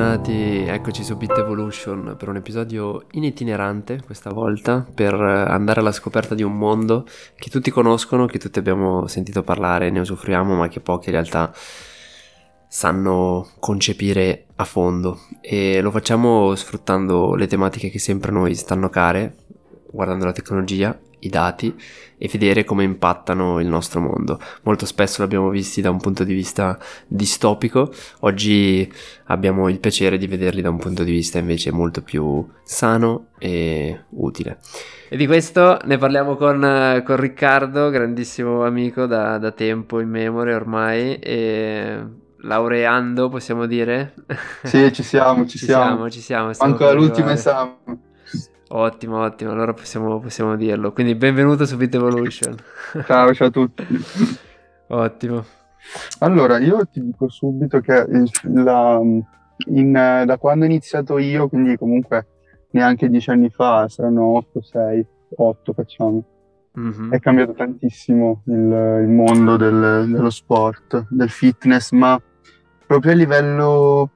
bentornati, eccoci su Bit Evolution per un episodio in itinerante questa volta per andare alla scoperta di un mondo che tutti conoscono, che tutti abbiamo sentito parlare, ne usufruiamo ma che pochi in realtà sanno concepire a fondo. E lo facciamo sfruttando le tematiche che sempre a noi stanno care, guardando la tecnologia i dati e vedere come impattano il nostro mondo. Molto spesso l'abbiamo visti da un punto di vista distopico, oggi abbiamo il piacere di vederli da un punto di vista invece molto più sano e utile. E di questo ne parliamo con, con Riccardo, grandissimo amico da, da tempo in memoria ormai e laureando possiamo dire? Sì, ci siamo, ci, ci siamo. siamo. Ci siamo, Manco all'ultimo esame. Ottimo, ottimo, allora possiamo, possiamo dirlo. Quindi benvenuto su Bit Evolution. ciao, ciao a tutti. ottimo. Allora, io ti dico subito che la, in, da quando ho iniziato io, quindi comunque neanche dieci anni fa, saranno 8, 6, 8 facciamo, mm-hmm. è cambiato tantissimo il, il mondo del, dello sport, del fitness, ma proprio a livello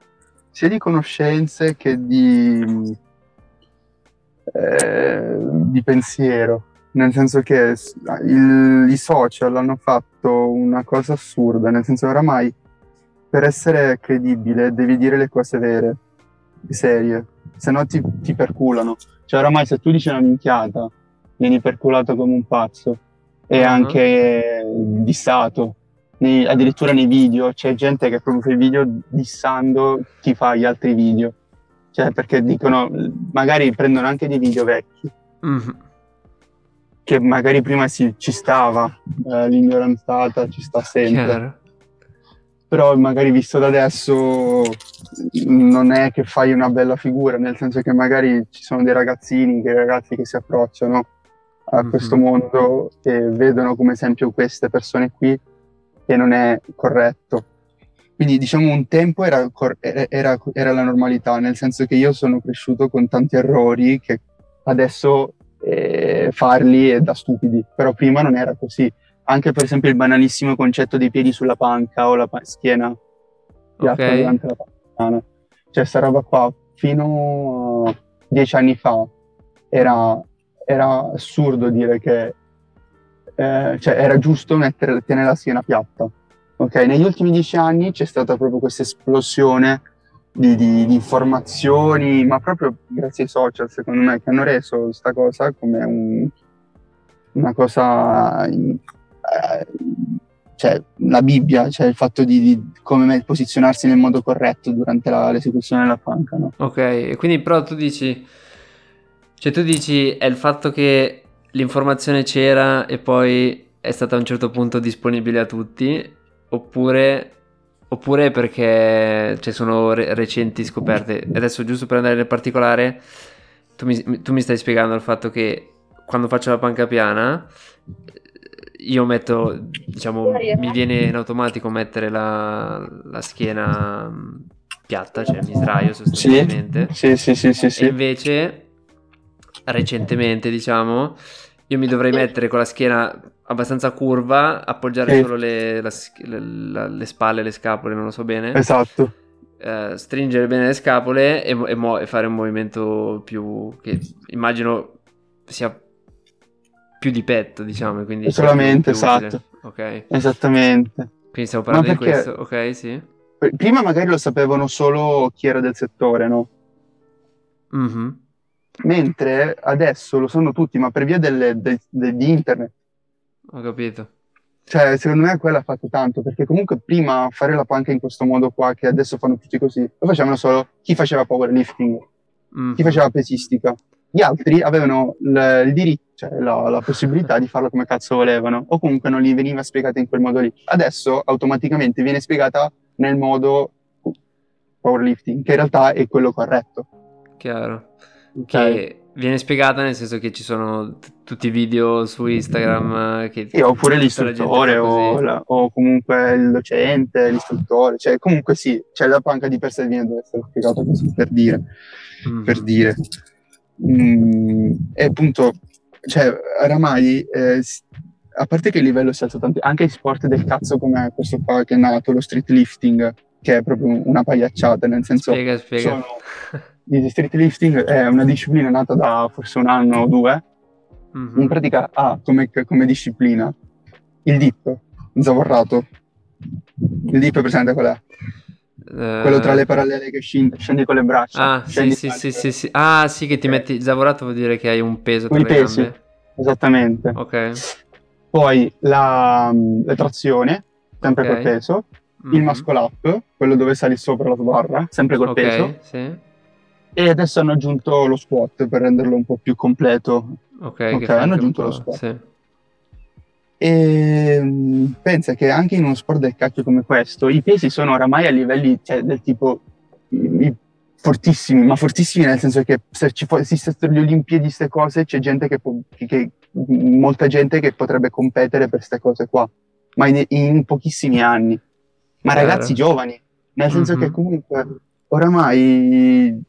sia di conoscenze che di eh, di pensiero, nel senso che il, i social hanno fatto una cosa assurda, nel senso che oramai per essere credibile devi dire le cose vere, serie, se no ti, ti perculano. Cioè oramai se tu dici una minchiata vieni perculato come un pazzo e uh-huh. anche dissato. Nei, addirittura nei video c'è gente che proprio fa i video dissando chi fa gli altri video cioè, perché dicono, magari prendono anche dei video vecchi, mm-hmm. che magari prima si, ci stava, eh, l'ignoranzata ci sta sempre. Chiaro. Però magari visto da adesso non è che fai una bella figura, nel senso che magari ci sono dei ragazzini, dei ragazzi che si approcciano a mm-hmm. questo mondo e vedono come esempio queste persone qui e non è corretto quindi diciamo un tempo era, era, era, la normalità, nel senso che io sono cresciuto con tanti errori che adesso eh, farli è da stupidi, però prima non era così. Anche per esempio il banalissimo concetto dei piedi sulla panca o la pa- schiena okay. durante la panca. Cioè sta roba qua fino a dieci anni fa era, era assurdo dire che eh, cioè, era giusto mettere, tenere la schiena piatta Ok, negli ultimi dieci anni c'è stata proprio questa esplosione di, di, di, informazioni, ma proprio grazie ai social, secondo me, che hanno reso questa cosa come un, una cosa, eh, cioè la Bibbia, cioè il fatto di, di, come posizionarsi nel modo corretto durante la, l'esecuzione della panca. No? Ok, quindi però tu dici, cioè tu dici è il fatto che l'informazione c'era e poi è stata a un certo punto disponibile a tutti oppure, oppure perché ci sono re- recenti scoperte. Adesso, giusto per andare nel particolare, tu mi, tu mi stai spiegando il fatto che quando faccio la panca piana io metto, diciamo, mi viene in automatico mettere la, la schiena mm, piatta, cioè mi sdraio sostanzialmente. Sì, sì, sì, sì, sì. E invece, recentemente, diciamo, io mi dovrei mettere con la schiena abbastanza curva, appoggiare sì. solo le, la, la, le, spalle, le scapole, non lo so bene. Esatto. Uh, stringere bene le scapole e, e, mo- e, fare un movimento più che immagino sia più di petto, diciamo. Quindi Solamente, esatto. Ok. Esattamente. Quindi stiamo parlando di questo, ok, sì. Prima magari lo sapevano solo chi era del settore, no? Mm-hmm. Mentre adesso lo sanno tutti, ma per via delle, de, de, di internet ho capito. Cioè, secondo me quello ha fatto tanto, perché comunque prima fare la panca in questo modo qua, che adesso fanno tutti così, lo facevano solo chi faceva powerlifting, mm. chi faceva pesistica. Gli altri avevano l- il diritto, cioè la, la possibilità di farlo come cazzo volevano, o comunque non gli veniva spiegata in quel modo lì. Adesso automaticamente viene spiegata nel modo powerlifting, che in realtà è quello corretto. Chiaro. Okay. Che viene spiegata nel senso che ci sono t- tutti i video su Instagram eh, che sì, oppure l'istruttore o, la, o, comunque il docente, l'istruttore, cioè comunque sì, c'è la panca di per sé viene deve essere spiegata così per dire, mm. per dire. Mm, e appunto, cioè, oramai, eh, a parte che il livello si alza tanto, anche i sport del cazzo come questo qua che è nato, lo street lifting, che è proprio una pagliacciata, nel senso Spiega, spiega. sono, il street lifting è una disciplina nata da forse un anno o due, Mhm. in pratica ha come, come disciplina il dip zavorrato. Il dip è presente qual è? Quello tra le parallele che scendi, scendi con le braccia. Ah, sì, sì, sì, sì, sì. Ah, sì, che ti metti zavorato vuol dire che hai un peso tra Con i le pesi. gambe. Esattamente. Ok. Poi la, la trazione, sempre Ok. col peso. Il Mhm. muscle up, quello dove sali sopra la sbarra, sempre col Ok, peso. sì. E adesso hanno aggiunto lo squat per renderlo un po' più completo. Ok, che Ok, fa hanno aggiunto lo po', squat. sì. E mm, pensa che anche in uno sport del cacchio come questo, i pesi sono oramai a livelli cioè, del tipo i- fortissimi, ma fortissimi nel senso che se ci fo- esistessero le Olimpiadi, queste cose, c'è gente che, può- che- molta gente che potrebbe competere per queste cose qua, ma in, in pochissimi anni. Ma Chiaro. ragazzi giovani, nel senso che Mhm. comunque oramai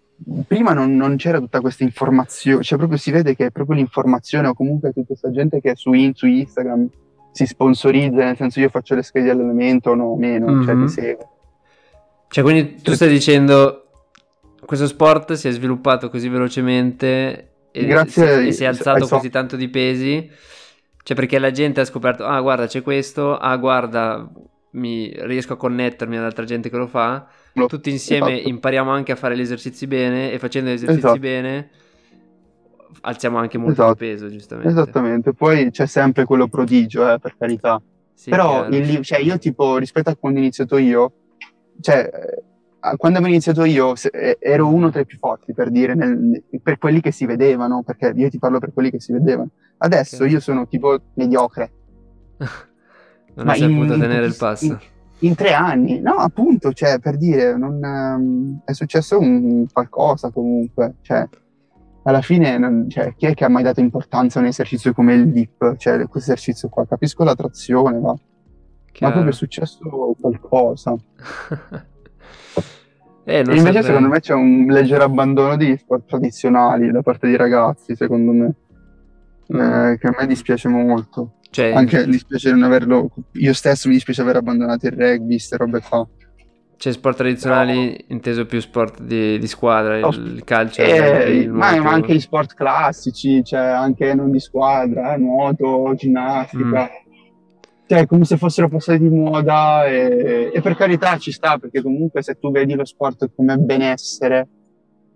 prima non, non c'era tutta questa informazione, cioè proprio si vede che è proprio l'informazione o comunque tutta questa gente che su, in- su Instagram si sponsorizza, nel senso io faccio le schede di allenamento, no, meno, cioè Mhm. ti seguo. Cioè, quindi tu stai dicendo questo sport si è sviluppato così velocemente e, Grazie si, e si è alzato così tanto di pesi? Cioè, perché la gente ha scoperto, ah, guarda, c'è questo, ah, guarda, mi riesco a connettermi ad altra gente che lo fa. Lo- Tutti insieme esatto. impariamo anche a fare gli esercizi bene e facendo gli esercizi Esatto. bene alziamo anche molto Esatto. di peso, giustamente. Esattamente, poi c'è sempre quello prodigio, eh, per carità. Sì, Però il cioè, io tipo rispetto a quando ho iniziato io, cioè quando avevo iniziato io ero uno tra i più forti per dire, nel- per quelli che si vedevano, perché io ti parlo per quelli che si vedevano. Adesso Ok. io sono tipo mediocre. non ma hai saputo in- tenere il passo. in- In tre anni, no, appunto, cioè, per dire, non, ehm, è successo un qualcosa comunque, cioè, alla fine, non- cioè, chi è che ha mai dato importanza a un esercizio come il dip, cioè, questo esercizio qua, capisco la trazione, ma, ma proprio è successo qualcosa. eh, E invece saprei. secondo me c'è un leggero abbandono degli sport tradizionali da parte dei ragazzi, secondo me, eh, che a me dispiace molto. Cioè, Anche dispiace non averlo, io stesso mi dispiace aver abbandonato il rugby, queste robe qua. Cioè, sport tradizionali, inteso più sport di, di squadra, il, Oh, il calcio, Eh, il ma, ma anche gli sport classici, cioè anche non di squadra, eh, nuoto, ginnastica, Mm. cioè come se fossero passati di moda e, e per carità ci sta, perché comunque se tu vedi lo sport come benessere,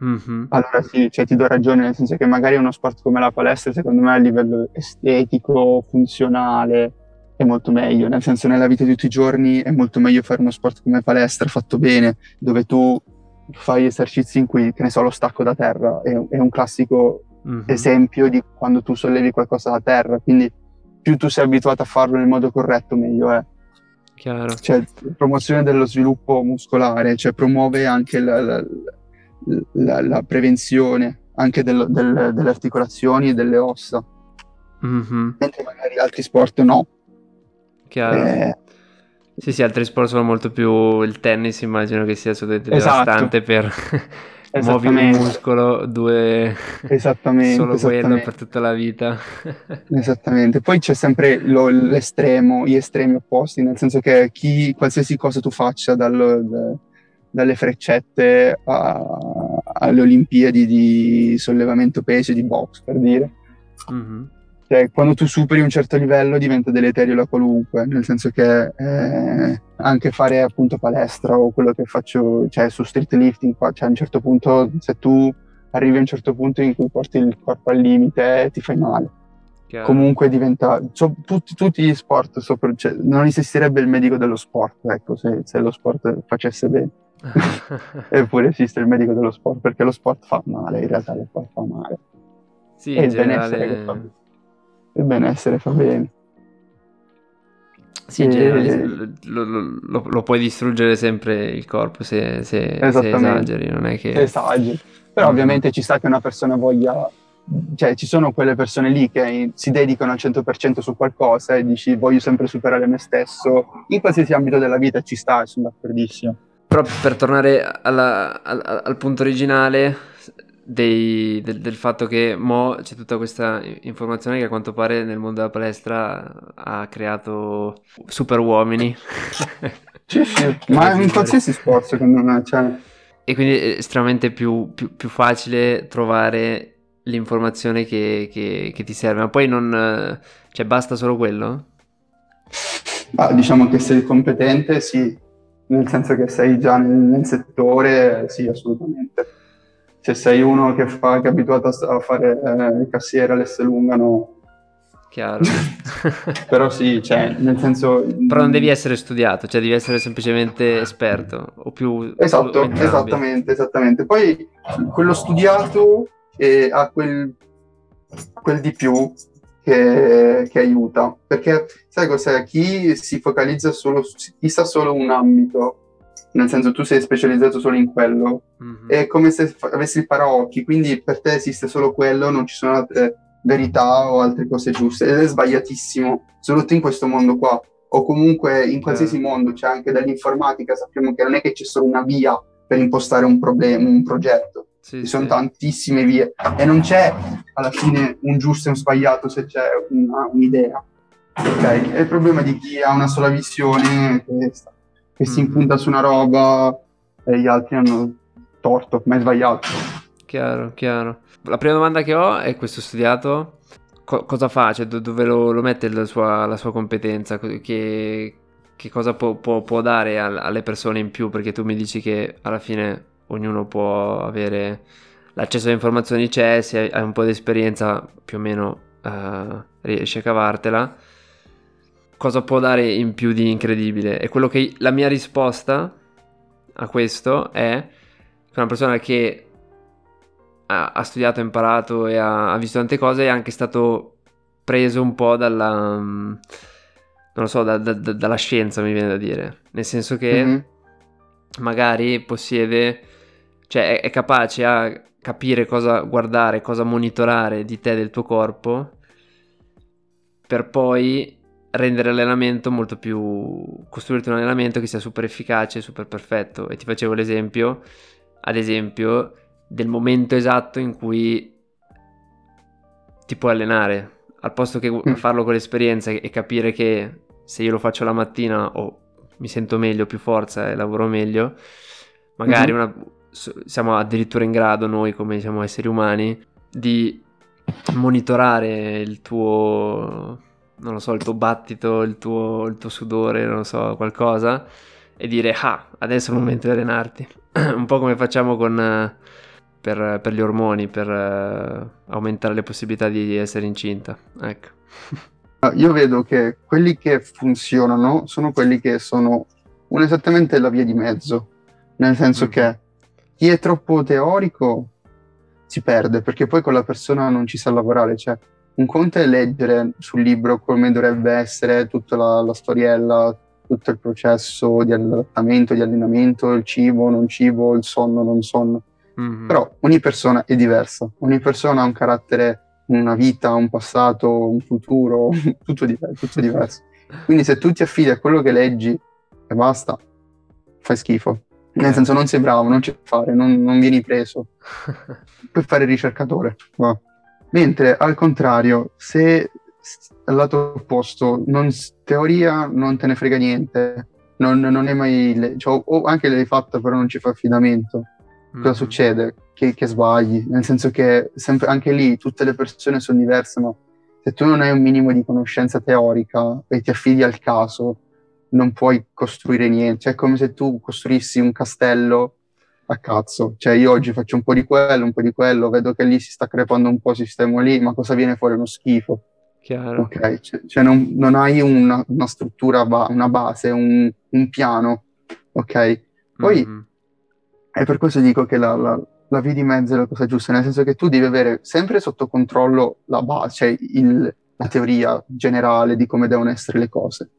Mhm. allora sì, cioè, ti do ragione, nel senso che magari uno sport come la palestra, secondo me a livello estetico, funzionale, è molto meglio, nel senso nella vita di tutti i giorni è molto meglio fare uno sport come palestra fatto bene, dove tu fai esercizi in cui, che ne so, lo stacco da terra, è, è un classico Mhm. esempio di quando tu sollevi qualcosa da terra, quindi più tu sei abituato a farlo nel modo corretto, meglio è. Chiaro. Cioè, promozione dello sviluppo muscolare, cioè promuove anche la, la- la- la prevenzione anche dello- del- delle articolazioni e delle ossa, Mhm. mentre magari altri sport no. Chiaro. Eh, Sì, sì, altri sport sono molto più... Il tennis immagino che sia assolutamente Esatto. devastante per muovi un muscolo, due... Esattamente, Solo quello esattamente. per tutta la vita. Esattamente, poi c'è sempre lo- l'estremo, gli estremi opposti, nel senso che chi, qualsiasi cosa tu faccia, dal- da- dalle freccette a- alle Olimpiadi di sollevamento pesi, di box per dire, Mhm. cioè, quando tu superi un certo livello diventa deleterio la qualunque, nel senso che eh, anche fare appunto palestra o quello che faccio, cioè su street lifting, qua, cioè, a un certo punto, se tu arrivi a un certo punto in cui porti il corpo al limite, ti fai male Chiaro. comunque diventa so- tutti, tutti gli sport sopra- cioè, non esisterebbe il medico dello sport ecco se, se lo sport facesse bene eppure esiste il medico dello sport perché lo sport fa male in realtà lo sport fa male. Sì, e il benessere generale... fa bene. Il benessere fa bene. Sì, E- generale lo, lo- lo- puoi distruggere sempre il corpo se, se- se esageri, non è che... se esageri però Mhm. ovviamente ci sta che una persona voglia cioè ci sono quelle persone lì che si dedicano al 100% su qualcosa e dici voglio sempre superare me stesso. In qualsiasi ambito della vita ci sta sono d'accordissimo Però per tornare alla- al, al punto originale dei- del, del fatto che mo c'è tutta questa informazione che a quanto pare nel mondo della palestra ha creato super uomini. Sì, sì, ma in qualsiasi sport secondo me. Cioè... E quindi è estremamente più, più, più facile trovare l'informazione che, che, che, ti serve, ma poi non... cioè basta solo quello? Ah, diciamo che sei competente, sì, nel senso che sei già nel, nel settore, sì, assolutamente. Se sei uno che, fa, che è abituato a, fare eh, il cassiere all'S lunga, no, chiaro. Però sì, cioè, nel senso... Però non devi essere studiato, cioè devi essere semplicemente esperto, o più... Esatto, esattamente, esattamente. Poi quello studiato eh, ha quel, quel di più che, che, aiuta, perché sai cos'è? Chi si focalizza solo, chi sa solo un ambito, nel senso tu sei specializzato solo in quello, mm-hmm. è come se f- avessi il paraocchi, quindi per te esiste solo quello, non ci sono altre verità o altre cose giuste ed è sbagliatissimo, soprattutto in questo mondo qua o comunque in qualsiasi eh. mondo, c'è anche dall'informatica, sappiamo che non è che c'è solo una via per impostare un problema, un progetto, sì, ci sono sì. tantissime vie e non c'è alla fine un giusto e un sbagliato se c'è una, un'idea. Ok, è il problema di chi ha una sola visione che, che si mm. impunta su una roba e gli altri hanno torto, ma è sbagliato. Chiaro, chiaro. La prima domanda che ho è questo studiato co- cosa fa? Cioè, do- dove lo, lo mette la sua, la sua, competenza? Che, che cosa può, può, può dare al, alle persone in più? Perché tu mi dici che alla fine ognuno può avere l'accesso alle informazioni c'è, se hai un po' di esperienza più o meno uh, riesci a cavartela. Cosa può dare in più di incredibile? E quello che la mia risposta a questo è che una persona che ha, ha studiato, ha imparato e ha, ha, visto tante cose, è anche stato preso un po' dalla... Mm, non lo so, da, da, da, dalla scienza mi viene da dire. Nel senso che mm-hmm. magari possiede... Cioè è, è capace a capire cosa guardare, cosa monitorare di te, del tuo corpo, per poi rendere l'allenamento molto più costruirti un allenamento che sia super efficace, super perfetto. E ti facevo l'esempio, ad esempio, del momento esatto in cui ti puoi allenare. Al posto che mm. farlo con l'esperienza e capire che se io lo faccio la mattina o mi sento meglio, più forza e lavoro meglio, magari mm-hmm. una, siamo addirittura in grado noi come diciamo, esseri umani di monitorare il tuo non lo so, il tuo battito, il tuo, il tuo sudore, non lo so, qualcosa e dire ah, adesso è il momento di allenarti. Un po' come facciamo con per, per gli ormoni, per uh, aumentare le possibilità di essere incinta. Ecco. Ah, io vedo che quelli che funzionano sono quelli che sono un esattamente la via di mezzo, nel senso mm-hmm. che chi è troppo teorico si perde perché poi con la persona non ci sa lavorare, cioè un conto è leggere sul libro come dovrebbe essere tutta la, la storiella, tutto il processo di adattamento, di allenamento, il cibo, non cibo, il sonno, non sonno. Mm-hmm. Però ogni persona è diversa, ogni persona ha un carattere, una vita, un passato, un futuro, tutto, diverso, tutto diverso. Quindi se tu ti affidi a quello che leggi e basta, fai schifo. Nel senso non sei bravo, non c'è da fare, non, non, vieni preso. Puoi fare il ricercatore. Wow. Mentre al contrario, se al lato opposto, non, teoria non te ne frega niente, non, non è mai... Le- cioè, o anche l'hai fatta però non ci fa affidamento cosa mm-hmm. succede? Che, che, sbagli, nel senso che sempre, anche lì tutte le persone sono diverse, ma se tu non hai un minimo di conoscenza teorica e ti affidi al caso, non puoi costruire niente. Cioè, è come se tu costruissi un castello a cazzo. Cioè, io oggi faccio un po' di quello, un po' di quello, vedo che lì si sta crepando un po' il sistema lì, ma cosa viene fuori? Uno schifo. Chiaro. Ok, cioè, cioè non, non, hai una, una struttura, una base, un, un piano. Ok. Poi mm-hmm e per questo dico che la, la, la via di mezzo è la cosa giusta, nel senso che tu devi avere sempre sotto controllo la base, cioè il, la teoria generale di come devono essere le cose.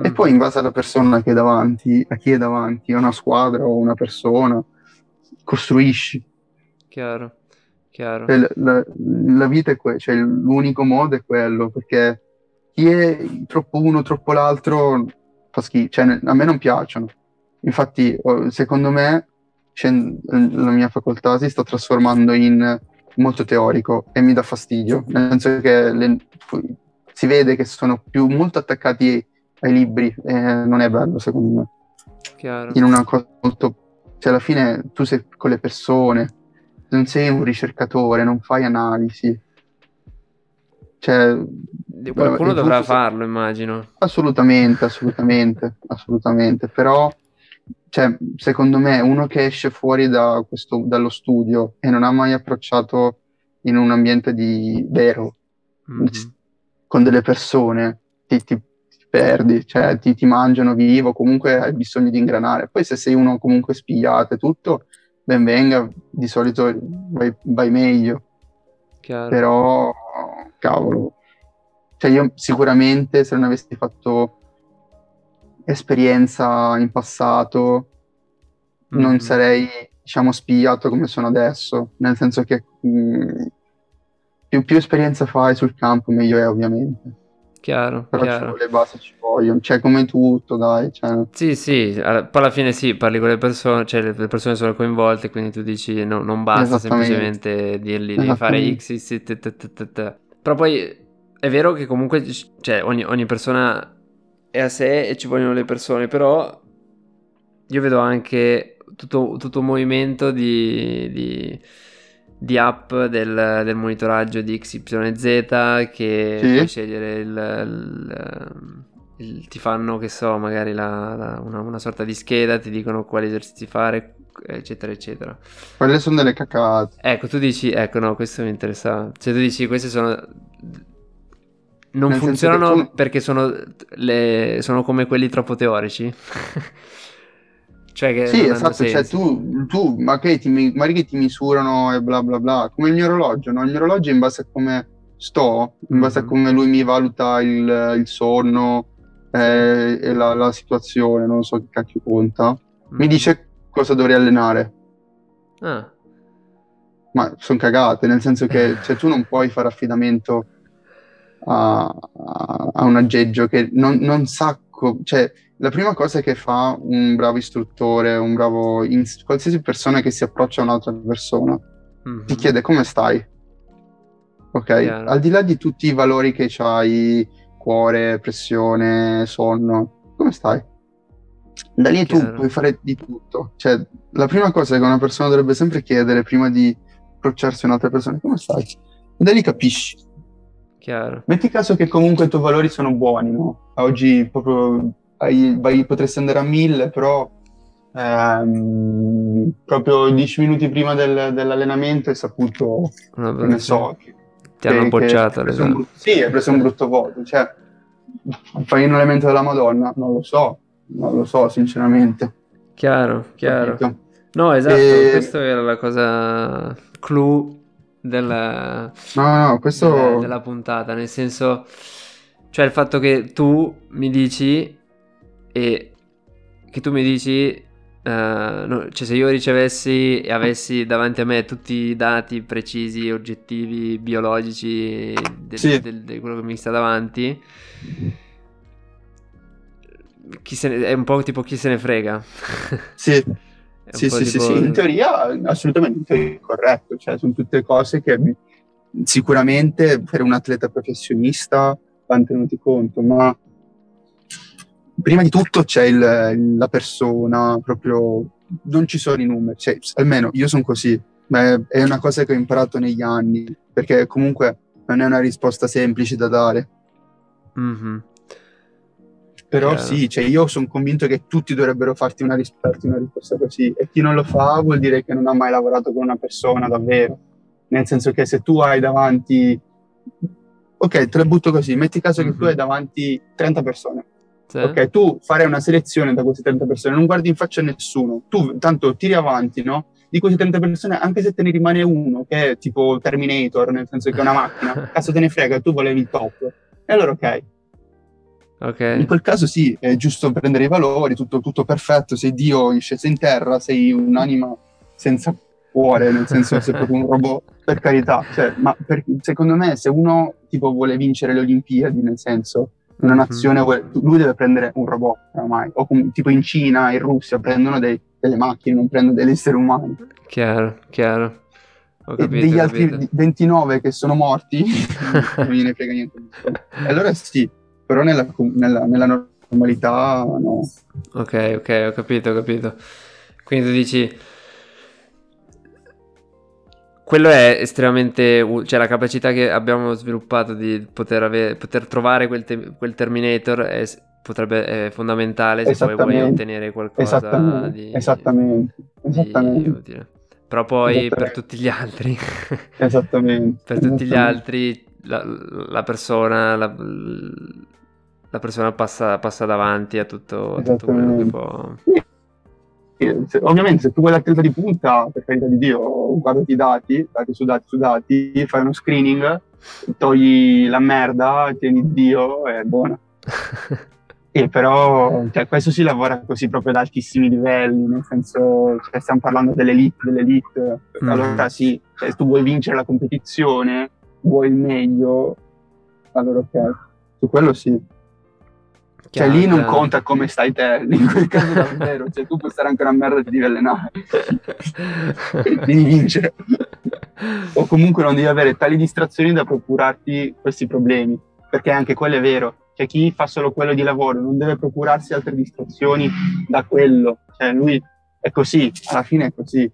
Mm. E poi in base alla persona che è davanti, a chi è davanti, a una squadra o una persona, costruisci. Chiaro, chiaro. La, la, la, vita è quella, cioè l'unico modo è quello, perché chi è troppo uno, troppo l'altro, fa schifo, cioè a me non piacciono. Infatti, secondo me, la mia facoltà si sta trasformando in molto teorico e mi dà fastidio, nel senso che le, si vede che sono più molto attaccati ai libri e non è bello secondo me. Chiaro. in una cosa molto... Cioè alla fine tu sei con le persone, non sei un ricercatore, non fai analisi. Cioè, Qualcuno il dovrà farlo, immagino. Assolutamente, assolutamente, assolutamente. Però, cioè, secondo me, uno che esce fuori da questo, dallo studio e non ha mai approcciato in un ambiente di vero, Mhm. con delle persone, ti- ti perdi, cioè ti, ti mangiano vivo, comunque hai bisogno di ingranare. Poi se sei uno comunque spigliato e tutto, ben venga, di solito vai, vai meglio. Chiaro. Però, cavolo, cioè io sicuramente se non avessi fatto esperienza in passato, non Mhm. sarei, diciamo, spigliato come sono adesso, nel senso che mh, più, più esperienza fai sul campo, meglio è ovviamente. Chiaro, Però ci chiaro. vuole le basi ci vogliono, cioè come tutto, dai, cioè, Sì, sì, alla- poi alla fine sì, parli con le persone, cioè le persone sono coinvolte, quindi tu dici no- non basta semplicemente dirgli devi fare. X, Y, t, t, t, t. Però poi è vero che comunque cioè, ogni, ogni persona è a sé e ci vogliono le persone, però io vedo anche tutto, tutto un movimento di, di- di app del, del monitoraggio di XYZ che Sì. puoi scegliere il, il- il- ti fanno, che so, magari la- la- una, una sorta di scheda, ti dicono quali esercizi fare, eccetera, eccetera. quelle sono delle cacate. Ecco, tu dici, ecco, no, questo mi interessava. Cioè, tu dici, queste sono. Non Nel funzionano tu- perché sono, le- sono come quelli troppo teorici. cioè, che Sì, esatto, cioè tu, tu ma che ti, mi- magari che ti misurano e bla bla bla, come il mio orologio, no? Il mio orologio in base a come sto, in base a Mhm. come lui mi valuta il, il sonno eh, e la, la situazione, non so che cacchio conta, mi Mm. dice cosa dovrei allenare. Ah, Ma sono cagate, nel senso che cioè, tu non puoi fare affidamento a, a- a un aggeggio che non, non sa, co- cioè la prima cosa che fa un bravo istruttore, un bravo ins- qualsiasi persona che si approccia a un'altra persona, mhm. ti chiede come stai. Ok? Chiaro. Al di là di tutti i valori che c'hai, cuore, pressione, sonno, come stai? Da lì tu puoi fare di tutto. Cioè, la prima cosa che una persona dovrebbe sempre chiedere prima di approcciarsi a un'altra persona è come stai? E da lì capisci. Chiaro. Metti caso che comunque i tuoi valori sono buoni, no? Oggi proprio hai- vai- potresti andare a mille, però ehm, proprio dieci minuti prima del- dell'allenamento hai saputo, che ne so, che, Ti hanno che- che bocciato. un l'esame. brutto- sì, hai preso un brutto voto. Cioè, fai un elemento della Madonna? Non lo so, non lo so, sinceramente. Chiaro, chiaro. Capito? No, esatto, E- questa era la cosa clou della, No, no, della, questo... della puntata, nel senso, cioè il fatto che tu mi dici e che tu mi dici, eh, no, cioè se io ricevessi e avessi davanti a me tutti i dati precisi, oggettivi, biologici del- Sì. di quello che mi sta davanti, chi se ne- è un po' tipo chi se ne frega. Sì, Sì, sì, sì, tipo- sì, in teoria assolutamente in teoria è corretto, cioè sono tutte cose che sicuramente per un atleta professionista vanno tenuti conto, ma prima di tutto c'è il- la persona, proprio non ci sono i numeri, cioè, almeno io sono così, ma è, è una cosa che ho imparato negli anni, perché comunque non è una risposta semplice da dare. Mhm. Però Chiaro. sì, cioè io sono convinto che tutti dovrebbero farti una, ris- darti una risposta così e chi non lo fa vuol dire che non ha mai lavorato con una persona davvero. Nel senso che se tu hai davanti... Ok, te la butto così, metti caso che tu Mhm. hai davanti 30 persone. Sì. Ok, tu farai una selezione da queste 30 persone, non guardi in faccia a nessuno. Tu tanto tiri avanti, no? Di queste 30 persone, anche se te ne rimane uno, che è tipo Terminator, nel senso che è una macchina, cazzo te ne frega, tu volevi il top. E allora ok, in Ok. quel caso sì, è giusto prendere i valori, tutto, tutto perfetto, sei Dio in sceso in terra, sei un'anima senza cuore, nel senso sei proprio un robot, per carità. Cioè, ma per- secondo me se uno tipo vuole vincere le Olimpiadi, nel senso una Mhm. nazione, vuole- lui deve prendere un robot oramai, o com- tipo in Cina, in Russia prendono dei- delle macchine, non prendono degli esseri umani. Chiaro, chiaro. Ho E capito, degli altri capito. 29 che sono morti, non gliene frega niente. Allora sì, però nella, nella- nella normalità no. Ok, ok, ho capito, ho capito. Quindi tu dici quello è estremamente, cioè la capacità che abbiamo sviluppato di poter, avere, poter trovare quel, te, quel Terminator è, potrebbe, è fondamentale se poi vuoi ottenere qualcosa esattamente, di... Esattamente, esattamente. Di, Però poi per tutti gli altri... esattamente. per tutti gli altri la, la persona... La, la persona passa, passa, davanti a tutto, a tutto quello che può se, ovviamente se tu vuoi l'atleta di punta, per carità di Dio, guardati i dati, dati su dati su dati, fai uno screening, togli la merda, tieni Dio, è buona. e però cioè, questo si lavora così proprio ad altissimi livelli, nel senso cioè, stiamo parlando dell'elite, dell'elite. Mm. Allora sì, cioè, se tu vuoi vincere la competizione, vuoi il meglio, allora ok, su quello sì. Cioè lì non conta come stai te, in quel caso davvero, cioè tu puoi stare anche una merda e ti devi allenare, devi vincere. o comunque non devi avere tali distrazioni da procurarti questi problemi, perché anche quello è vero. Cioè chi fa solo quello di lavoro non deve procurarsi altre distrazioni da quello, cioè lui è così, alla fine è così.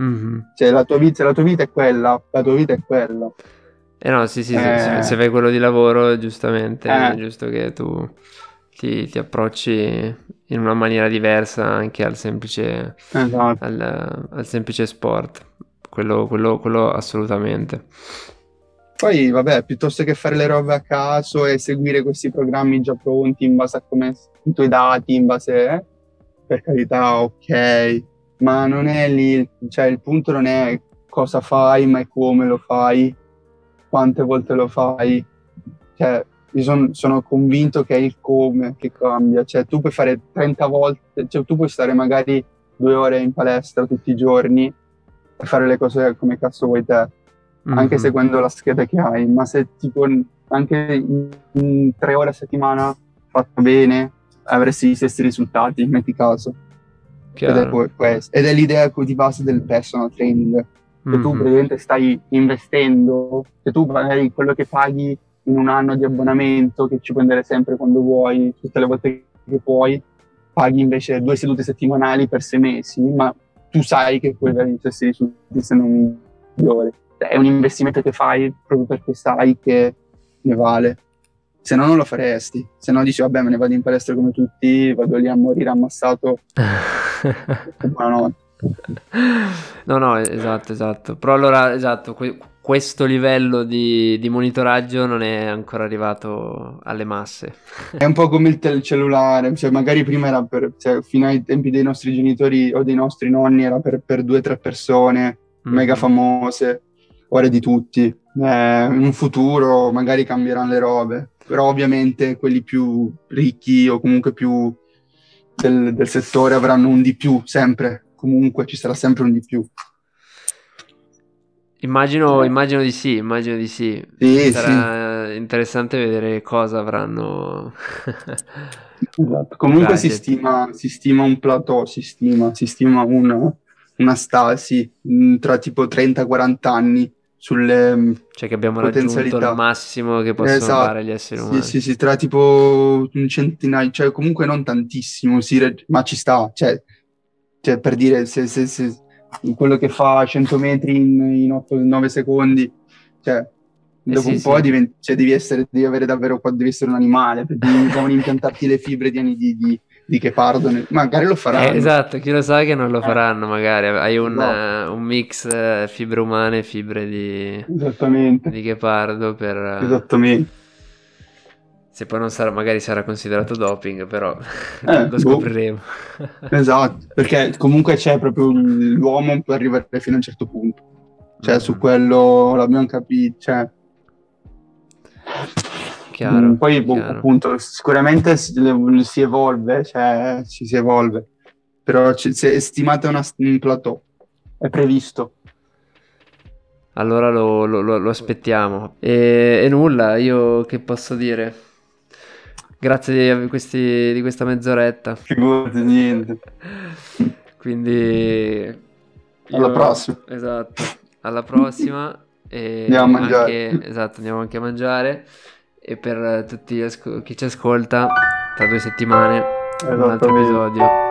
Mm-hmm. Cioè la tua, vita, la tua vita è quella, la tua vita è quella. Eh no, sì, sì, eh... se, se, fai quello di lavoro, giustamente, eh... è giusto che tu ti, ti, approcci in una maniera diversa anche al semplice, esatto. al, al semplice sport. Quello, quello, quello assolutamente. Poi, vabbè, piuttosto che fare le robe a caso e seguire questi programmi già pronti in base a come i tuoi dati, in base, eh, per carità, ok, ma non è lì, cioè il punto non è cosa fai, ma è come lo fai, quante volte lo fai. Cioè, io son, sono convinto che è il come che cambia, cioè tu puoi fare 30 volte, cioè tu puoi stare magari due ore in palestra tutti i giorni e fare le cose come cazzo vuoi te, mm-hmm. anche seguendo la scheda che hai, ma se tipo anche in, tre ore a settimana fatto bene avresti gli stessi risultati, metti caso. Ed è, ed è, l'idea di base del personal training, che mm-hmm. tu praticamente stai investendo, che tu magari quello che paghi in un anno di abbonamento che ci puoi andare sempre quando vuoi, tutte le volte che puoi, paghi invece due sedute settimanali per sei mesi, ma tu sai che puoi avere gli stessi risultati se non migliori. È un investimento che fai proprio perché sai che ne vale. Se no non lo faresti, se no dici vabbè me ne vado in palestra come tutti, vado lì a morire ammassato. Buonanotte. No, no, esatto, esatto. Però allora, esatto, questo livello di, di, monitoraggio non è ancora arrivato alle masse. È un po' come il tel- cellulare, cioè magari prima era per, cioè, fino ai tempi dei nostri genitori o dei nostri nonni era per, per due o tre persone mm. mega famose, ora è di tutti. Eh, in un futuro magari cambieranno le robe, però ovviamente quelli più ricchi o comunque più del, del settore avranno un di più sempre, comunque ci sarà sempre un di più. Immagino, immagino, di sì, immagino di sì. sì Sarà sì. interessante vedere cosa avranno. esatto. Comunque si stima, si stima, un plateau, si stima, si stima una, una stasi mm, tra tipo 30-40 anni sulle mm, cioè che abbiamo raggiunto il massimo che possono esatto. fare gli esseri umani. Sì, sì, sì, tra tipo un centinaio, cioè comunque non tantissimo, sì, ma ci sta, cioè, cioè per dire se, se, se quello che fa 100 metri in, in 8-9 secondi, cioè eh dopo sì, un po' sì. diventi, cioè, devi, essere, devi avere davvero, devi essere un animale, devono impiantarti le fibre di, di, di, di Gepardo, magari lo faranno. Eh, esatto, chi lo sa che non lo eh. faranno magari, hai un, no. uh, un mix uh, fibre umane e fibre di, Esattamente. di Gepardo per... Uh... Esattamente se poi non sarà, magari sarà considerato doping, però eh, lo boh. scopriremo. Boh. esatto, perché comunque c'è proprio l'uomo per arrivare fino a un certo punto. Cioè, mm-hmm. su quello l'abbiamo capito, cioè... Chiaro, mm, poi, boh, appunto, sicuramente si, si, evolve, cioè, ci si evolve, però c- è stimato una, un plateau, è previsto. Allora lo, lo, lo aspettiamo. E, e nulla, io che posso dire? Grazie di, questi, di questa mezz'oretta. Figurati, niente. Quindi... Alla io, prossima. Esatto, alla prossima. E andiamo a mangiare. Anche, esatto, andiamo anche a mangiare. E per tutti asco- chi ci ascolta, tra due settimane un altro episodio.